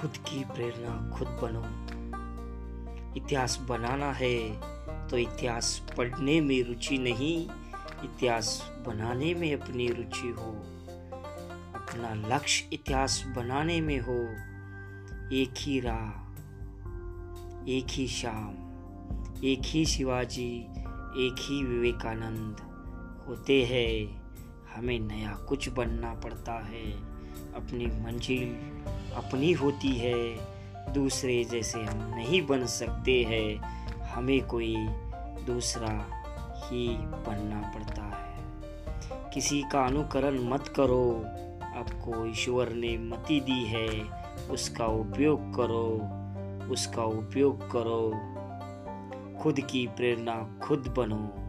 खुद की प्रेरणा खुद बनो। इतिहास बनाना है तो इतिहास पढ़ने में रुचि नहीं, इतिहास बनाने में अपनी रुचि हो। अपना लक्ष्य इतिहास बनाने में हो। एक ही राह, एक ही शाम एक ही शिवाजी, एक ही विवेकानंद होते हैं। हमें नया कुछ बनना पड़ता है। अपनी मंजिल अपनी होती है, दूसरे जैसे हम नहीं बन सकते हैं। हमें कोई दूसरा ही बनना पड़ता है। किसी का अनुकरण मत करो। आपको ईश्वर ने मति दी है, उसका उपयोग करो, उसका उपयोग करो। खुद की प्रेरणा खुद बनो।